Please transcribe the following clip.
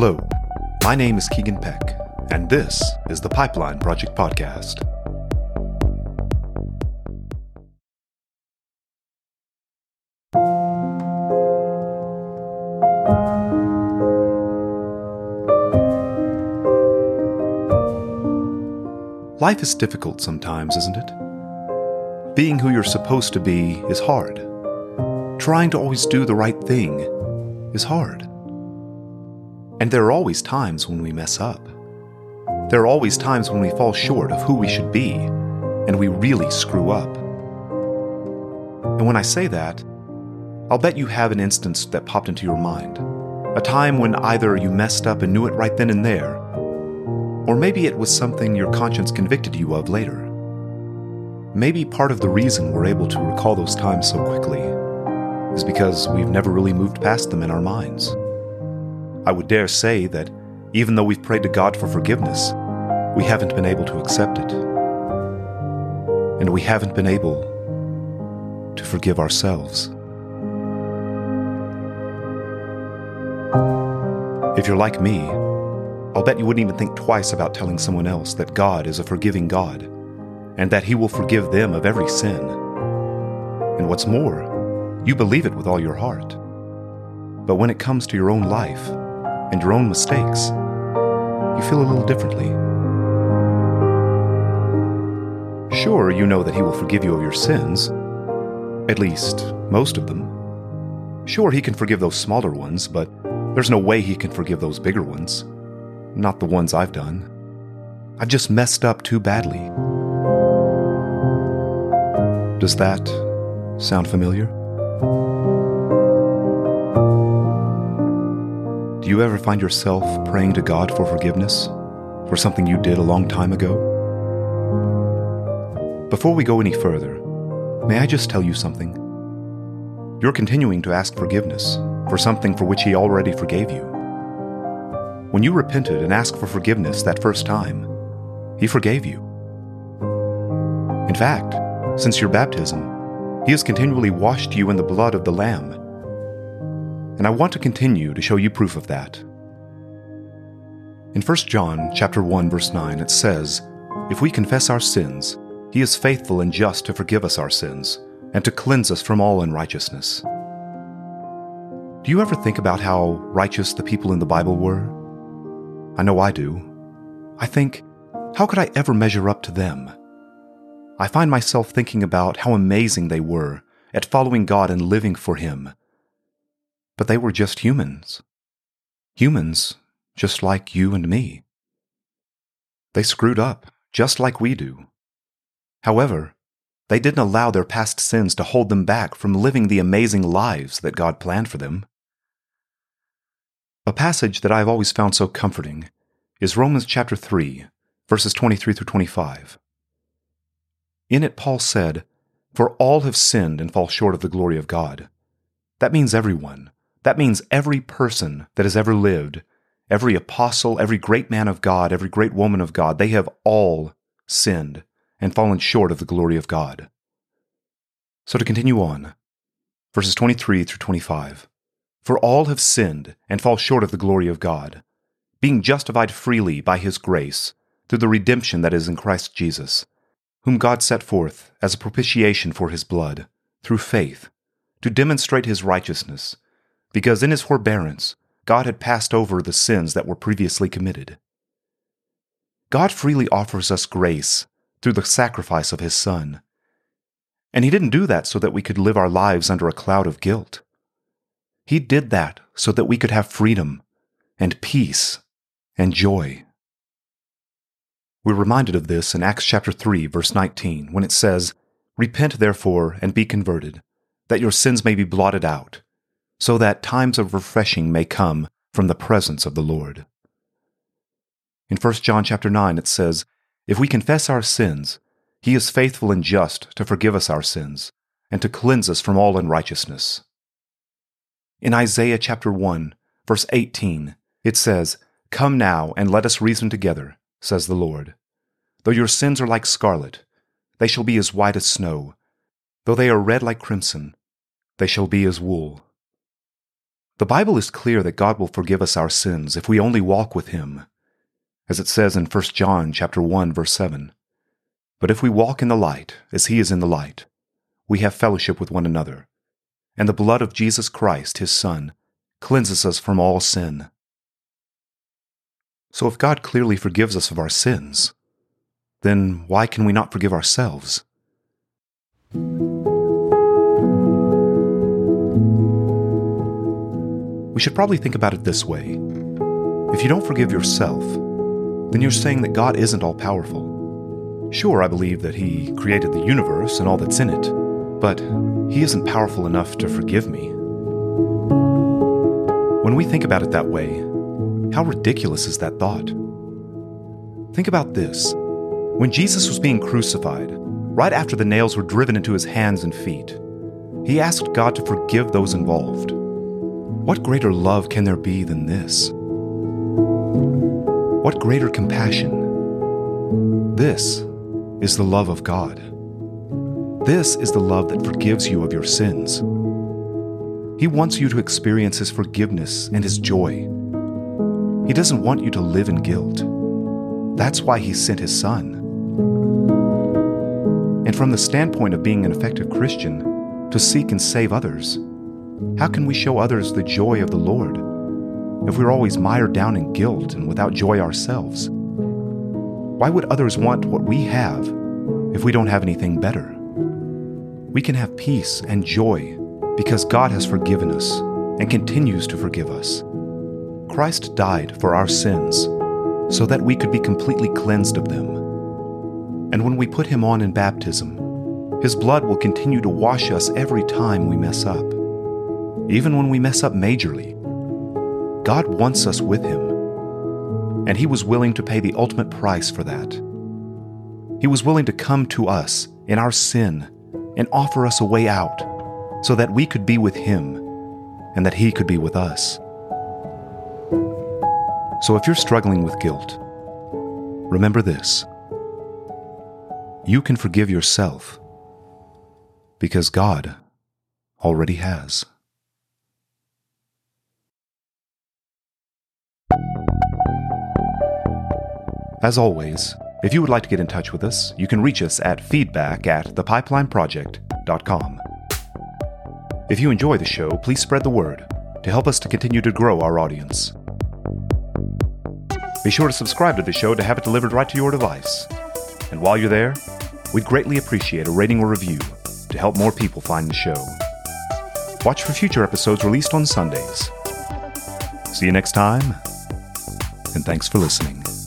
Hello, my name is Keegan Peck, and this is the Pipeline Project Podcast. Life is difficult sometimes, isn't it? Being who you're supposed to be is hard. Trying to always do the right thing is hard. And there are always times when we mess up. There are always times when we fall short of who we should be, and we really screw up. And when I say that, I'll bet you have an instance that popped into your mind. A time when either you messed up and knew it right then and there, or maybe it was something your conscience convicted you of later. Maybe part of the reason we're able to recall those times so quickly is because we've never really moved past them in our minds. I would dare say that even though we've prayed to God for forgiveness, we haven't been able to accept it. And we haven't been able to forgive ourselves. If you're like me, I'll bet you wouldn't even think twice about telling someone else that God is a forgiving God and that He will forgive them of every sin. And what's more, you believe it with all your heart. But when it comes to your own life, and your own mistakes, you feel a little differently. Sure, you know that He will forgive you of your sins, at least most of them. Sure, He can forgive those smaller ones, but there's no way He can forgive those bigger ones. Not the ones I've done. I've just messed up too badly. Does that sound familiar? Do you ever find yourself praying to God for forgiveness for something you did a long time ago? Before we go any further, may I just tell you something? You're continuing to ask forgiveness for something for which He already forgave you. When you repented and asked for forgiveness that first time, He forgave you. In fact, since your baptism, He has continually washed you in the blood of the Lamb and I want to continue to show you proof of that. In 1 John chapter 1 verse 9 it says, "If we confess our sins, he is faithful and just to forgive us our sins and to cleanse us from all unrighteousness." Do you ever think about how righteous the people in the Bible were? I know I do. I think, how could I ever measure up to them? I find myself thinking about how amazing they were at following God and living for Him but they were just humans. Humans just like you and me. They screwed up just like we do. However, they didn't allow their past sins to hold them back from living the amazing lives that God planned for them. A passage that I've always found so comforting is Romans chapter 3, verses 23 through 25. In it, Paul said, For all have sinned and fall short of the glory of God. That means everyone, that means every person that has ever lived, every apostle, every great man of God, every great woman of God, they have all sinned and fallen short of the glory of God. So to continue on, verses 23 through 25. For all have sinned and fall short of the glory of God, being justified freely by his grace through the redemption that is in Christ Jesus, whom God set forth as a propitiation for his blood, through faith, to demonstrate his righteousness because in his forbearance, God had passed over the sins that were previously committed. God freely offers us grace through the sacrifice of his Son. And he didn't do that so that we could live our lives under a cloud of guilt. He did that so that we could have freedom and peace and joy. We're reminded of this in Acts chapter 3 verse 19 when it says, "Repent therefore and be converted, that your sins may be blotted out, so that times of refreshing may come from the presence of the Lord. In 1 John chapter 9 it says, If we confess our sins, he is faithful and just to forgive us our sins and to cleanse us from all unrighteousness. In Isaiah chapter 1, verse 18, it says, Come now and let us reason together, says the Lord. Though your sins are like scarlet, they shall be as white as snow. Though they are red like crimson, they shall be as wool. The Bible is clear that God will forgive us our sins if we only walk with him. As it says in 1 John chapter 1 verse 7, "But if we walk in the light as he is in the light, we have fellowship with one another, and the blood of Jesus Christ, his son, cleanses us from all sin." So if God clearly forgives us of our sins, then why can we not forgive ourselves? We should probably think about it this way. If you don't forgive yourself, then you're saying that God isn't all powerful. Sure, I believe that He created the universe and all that's in it, but He isn't powerful enough to forgive me. When we think about it that way, how ridiculous is that thought? Think about this. When Jesus was being crucified, right after the nails were driven into his hands and feet, he asked God to forgive those involved. What greater love can there be than this? What greater compassion? This is the love of God. This is the love that forgives you of your sins. He wants you to experience His forgiveness and His joy. He doesn't want you to live in guilt. That's why He sent His Son. And from the standpoint of being an effective Christian, to seek and save others, how can we show others the joy of the Lord if we're always mired down in guilt and without joy ourselves? Why would others want what we have if we don't have anything better? We can have peace and joy because God has forgiven us and continues to forgive us. Christ died for our sins so that we could be completely cleansed of them. And when we put Him on in baptism, His blood will continue to wash us every time we mess up. Even when we mess up majorly, God wants us with Him, and He was willing to pay the ultimate price for that. He was willing to come to us in our sin and offer us a way out so that we could be with Him and that He could be with us. So if you're struggling with guilt, remember this you can forgive yourself because God already has. As always, if you would like to get in touch with us, you can reach us at feedback at thepipelineproject.com. If you enjoy the show, please spread the word to help us to continue to grow our audience. Be sure to subscribe to the show to have it delivered right to your device. And while you're there, we'd greatly appreciate a rating or review to help more people find the show. Watch for future episodes released on Sundays. See you next time, and thanks for listening.